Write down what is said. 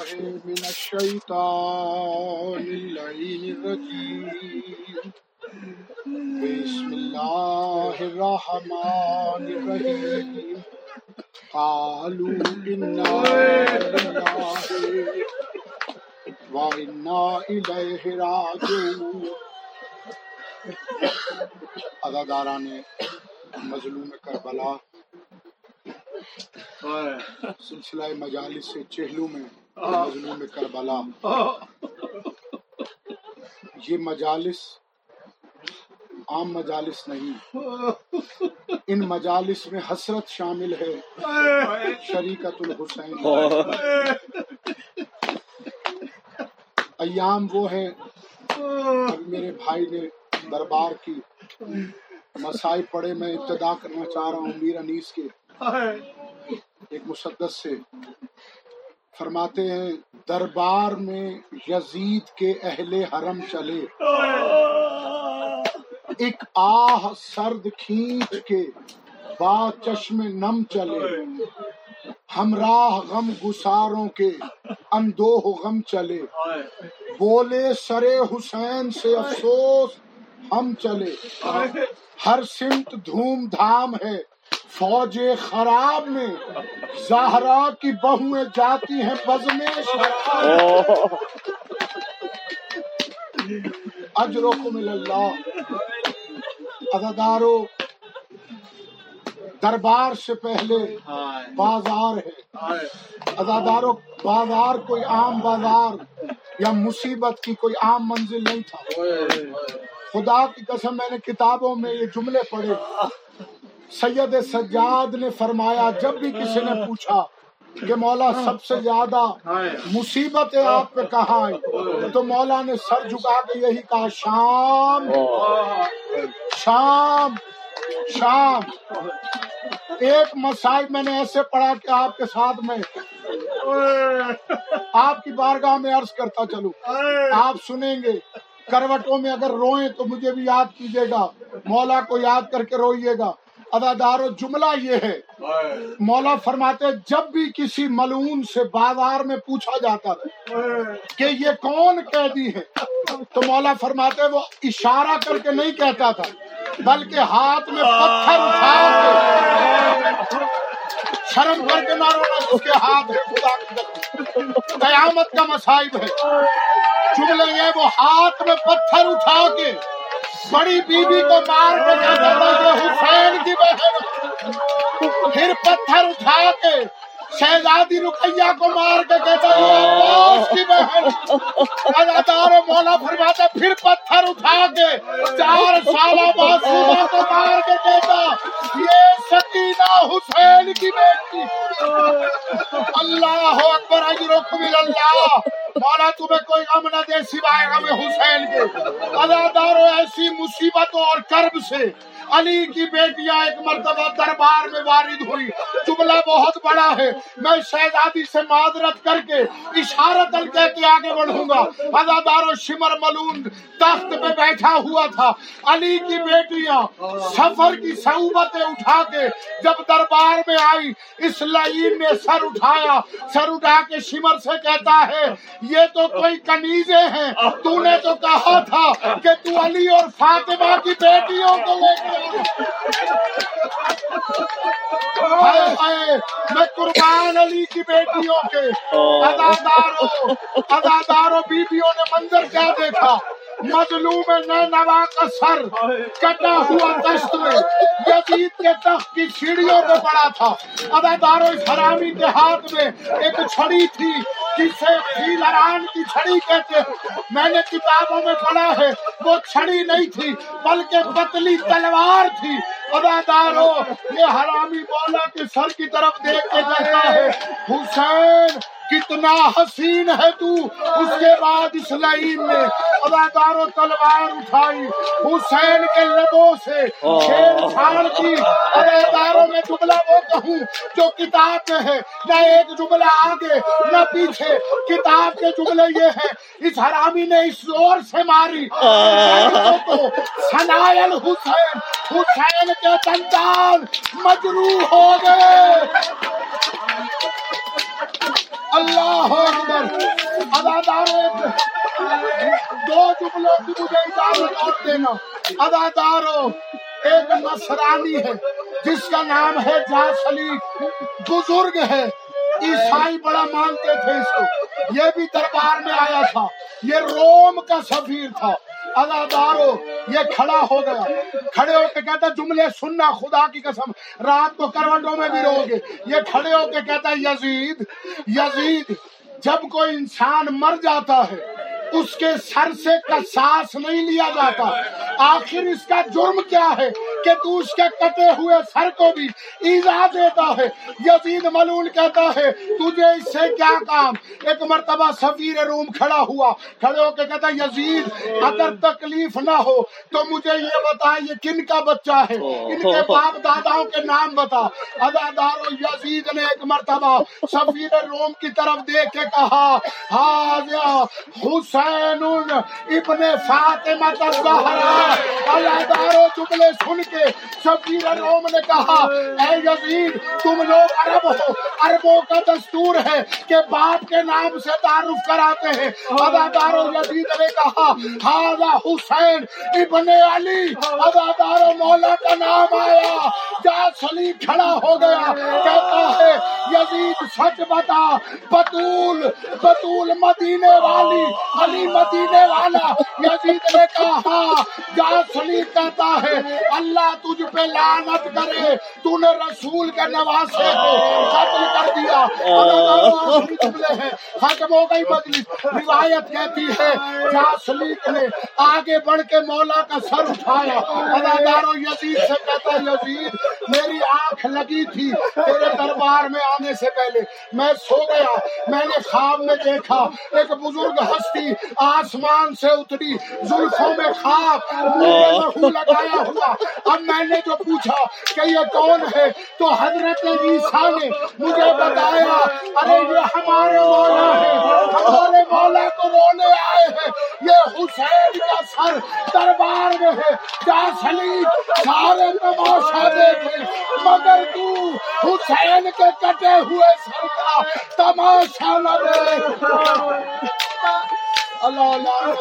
بالله من الشيطان اللعين الرجيم بسم الله الرحمن الرحيم قالوا إنا لله وإنا إليه راجعون اداداران مظلوم کربلا سلسلہ مجالس سے چہلو میں مظلوم کربلا۔ یہ مجالس عام مجالس نہیں۔ ان مجالس میں حسرت شامل ہے۔ شریکت الحسین۔ ایام وہ ہیں اب میرے بھائی نے دربار کی۔ مسائل پڑے میں ابتدا کرنا چاہ رہا ہوں، میر انیس کے۔ ایک مسدس سے۔ فرماتے ہیں، دربار میں یزید کے اہل حرم چلے۔ ایک آہ سرد کھینچ کے با چشم نم چلے۔ ہمراہ غم گساروں کے اندوہ غم چلے۔ بولے سرے حسین سے افسوس، ہم چلے۔ ہر سمت دھوم دھام ہے۔ فوج خراب میں زہرا کی بہویں جاتی ہیں بزم شراب اجرکم اللہ ادادارو دربار سے پہلے بازار ہے۔ ادادارو بازار کوئی عام بازار یا مصیبت کی کوئی عام منزل نہیں تھا۔ خدا کی قسم میں نے کتابوں میں یہ جملے پڑھے۔ سید سجاد نے فرمایا، جب بھی کسی نے پوچھا کہ مولا سب سے زیادہ مصیبتیں آپ پہ کہاں آئی تو مولا نے سر جھکا کے یہی کہا، شام شام شام۔ ایک مسائل میں نے ایسے پڑھا کہ آپ کے ساتھ میں آپ کی بارگاہ میں عرض کرتا چلوں۔ آپ سنیں گے، کروٹوں میں اگر روئیں تو مجھے بھی یاد کیجیے گا۔ مولا کو یاد کر کے روئیے گا۔ ادادار و جملہ یہ ہے۔ مولا فرماتے جب بھی کسی ملعون سے بازار میں پوچھا جاتا تھا کہ یہ کون قیدی ہے، تو مولا فرماتے وہ اشارہ کر کے نہیں کہتا تھا، بلکہ ہاتھ میں پتھر اٹھا کے شرم کر کے نہ رونا اس کے ہاتھ ہے خدا قیامت کا مسائب ہے۔ جملے یہ وہ ہاتھ میں پتھر اٹھا کے بڑی بیوی کو مار کے کہتا تھا پھر پتھر اٹھا کے شہزادی رقیہ کو مار کے کہتا عباس کی بہن ادادار مولا فرماتا پھر پتھر اٹھا کے چار سالہ معصومہ کو مار کے کہتا یہ سکینہ حسین کی بیٹی اللہ اکبر اجرکم اللہ۔ مولا تمہیں کوئی غم نہ دے سوائے غم حسین کے۔ ادادارو ایسی مصیبتوں اور کرب سے۔ علی کی بیٹیاں ایک مرتبہ دربار میں وارد ہوئی۔ جملہ بہت بڑا ہے۔ میں شہزادی سے معذرت کر کے اشارت کہہ کے آگے بڑھوں گا۔ ادادار و شمر ملون تخت پہ بیٹھا ہوا تھا۔ علی کی بیٹیاں سفر کی صعوبتیں اٹھا کے جب دربار میں آئی، اس لعین نے سر اٹھایا۔ سر اٹھا کے شمر سے کہتا ہے یہ تو کوئی کنیزیں ہیں۔ تو نے تو کہا تھا کہ تو علی اور فاطمہ کی بیٹیوں کو لے کے میں قربان علی کی بیٹیوں کے اداداروں اداداروں بیویوں نے منظر کیا دیکھا؟ مظلوم نوا کا سر کٹا ہوا دست میں یزید کے تخت کی سیڑھیوں پہ پڑا تھا۔ اداداروں اس حرامی کے ہاتھ میں ایک چھڑی تھی۔ جسے لڑان کی چھڑی کہتے میں نے کتابوں میں پڑھا ہے، وہ چھڑی نہیں تھی، بلکہ پتلی تلوار تھی۔ اداداروں یہ حرامی مولا کے سر کی طرف دیکھ کے کہتا ہے، حسین کتنا حسین ہے تو اس کے بعد اس لائن میں و تلوار اٹھائی۔ حسین کے لبوں سے شیر چھاڑ کی۔ اداکاروں میں جملہ وہ کہوں جو کتاب میں ہے۔ نہ ایک جملہ آگے، نہ پیچھے۔ کتاب کے جملے یہ ہے اس حرامی نے اس زور سے ماری۔ سنائل حسین حسین کے دندان مجروح ہو گئے۔ اللہ اکبر۔ ادادارو دو جملوں کی مجھے اجازت اور دینا۔ ادادارو ایک نصرانی ہے، جس کا نام ہے جا سلیق بزرگ ہے۔ عیسائی بڑا مانتے تھے اس کو۔ یہ بھی دربار میں آیا تھا۔ یہ روم کا سفیر تھا۔ ہو یہ کھڑا ہو گیا۔ کھڑے ہو کے کہتا جملے سننا خدا کی قسم۔ رات کو کروٹوں میں بھی رو گے۔ یہ کھڑے ہو کے کہتا یزید یزید، جب کوئی انسان مر جاتا ہے، اس کے سر سے کساس نہیں لیا جاتا۔ آخر اس کا جرم کیا ہے؟ کہ تو اس کے کٹے ہوئے سر کو بھی ایزا دیتا ہے۔ یزید ملون کہتا ہے، تجھے اس سے کیا کام؟ ایک مرتبہ سفیر روم کھڑا ہوا، کھڑے ہو کے کہتا یزید، اگر تکلیف نہ ہو تو مجھے یہ بتا یہ کن کا بچہ ہے؟ ان کے باپ داداؤں کے نام بتا۔ ادادار یزید نے ایک مرتبہ سفیر روم کی طرف دیکھ کے کہا ہاں حسین ابن فاطمہ الزہرا اللہ جملے سن کے شبیر روم نے کہا، اے یزید، تم لوگ عرب ہو عربوں کا دستور ہے کہ باپ کے نام سے تعارف کراتے ہیں. ادادارو یزید نے کہا ہاضا حسین ابن علی. ادادارو مولا کا نام آیا۔ جا سلی کھڑا ہو گیا، کہتا ہے سچ بتا۔ بطول بطول مدینے والی، علی مدینے والا، یزید نے کہا جا سلی کہتا ہے، اللہ تجھ پہ لعنت کرے، تو نے رسول کے نواسے کو قتل کر دیا۔ ختم ہو گئی مجلس۔ روایت کہتی ہے جاسلیق نے آگے بڑھ کے مولا کا سر اٹھایا۔ ادادارو یزید سے کہتا یزید، میری آنکھ لگی تھی، تیرے دربار میں آنے سے پہلے میں سو گیا میں نے خواب میں دیکھا ایک بزرگ ہستی آسمان سے اتری زلفوں میں خواب لگایا ہوا۔ اب میں نے جو پوچھا کہ یہ کون ہے تو حضرت عیسیٰ نے مجھے بتایا ارے یہ ہمارے مولا ہے ہمارے مولا کو رونے آئے ہیں۔ یہ حسین کا سر دربار میں ہے۔ کیا سلیم سارے تماشا دیکھے مگر تو حسین کے کٹے ہوئے سر کا تماشا نہ دیکھ اللہ اللہ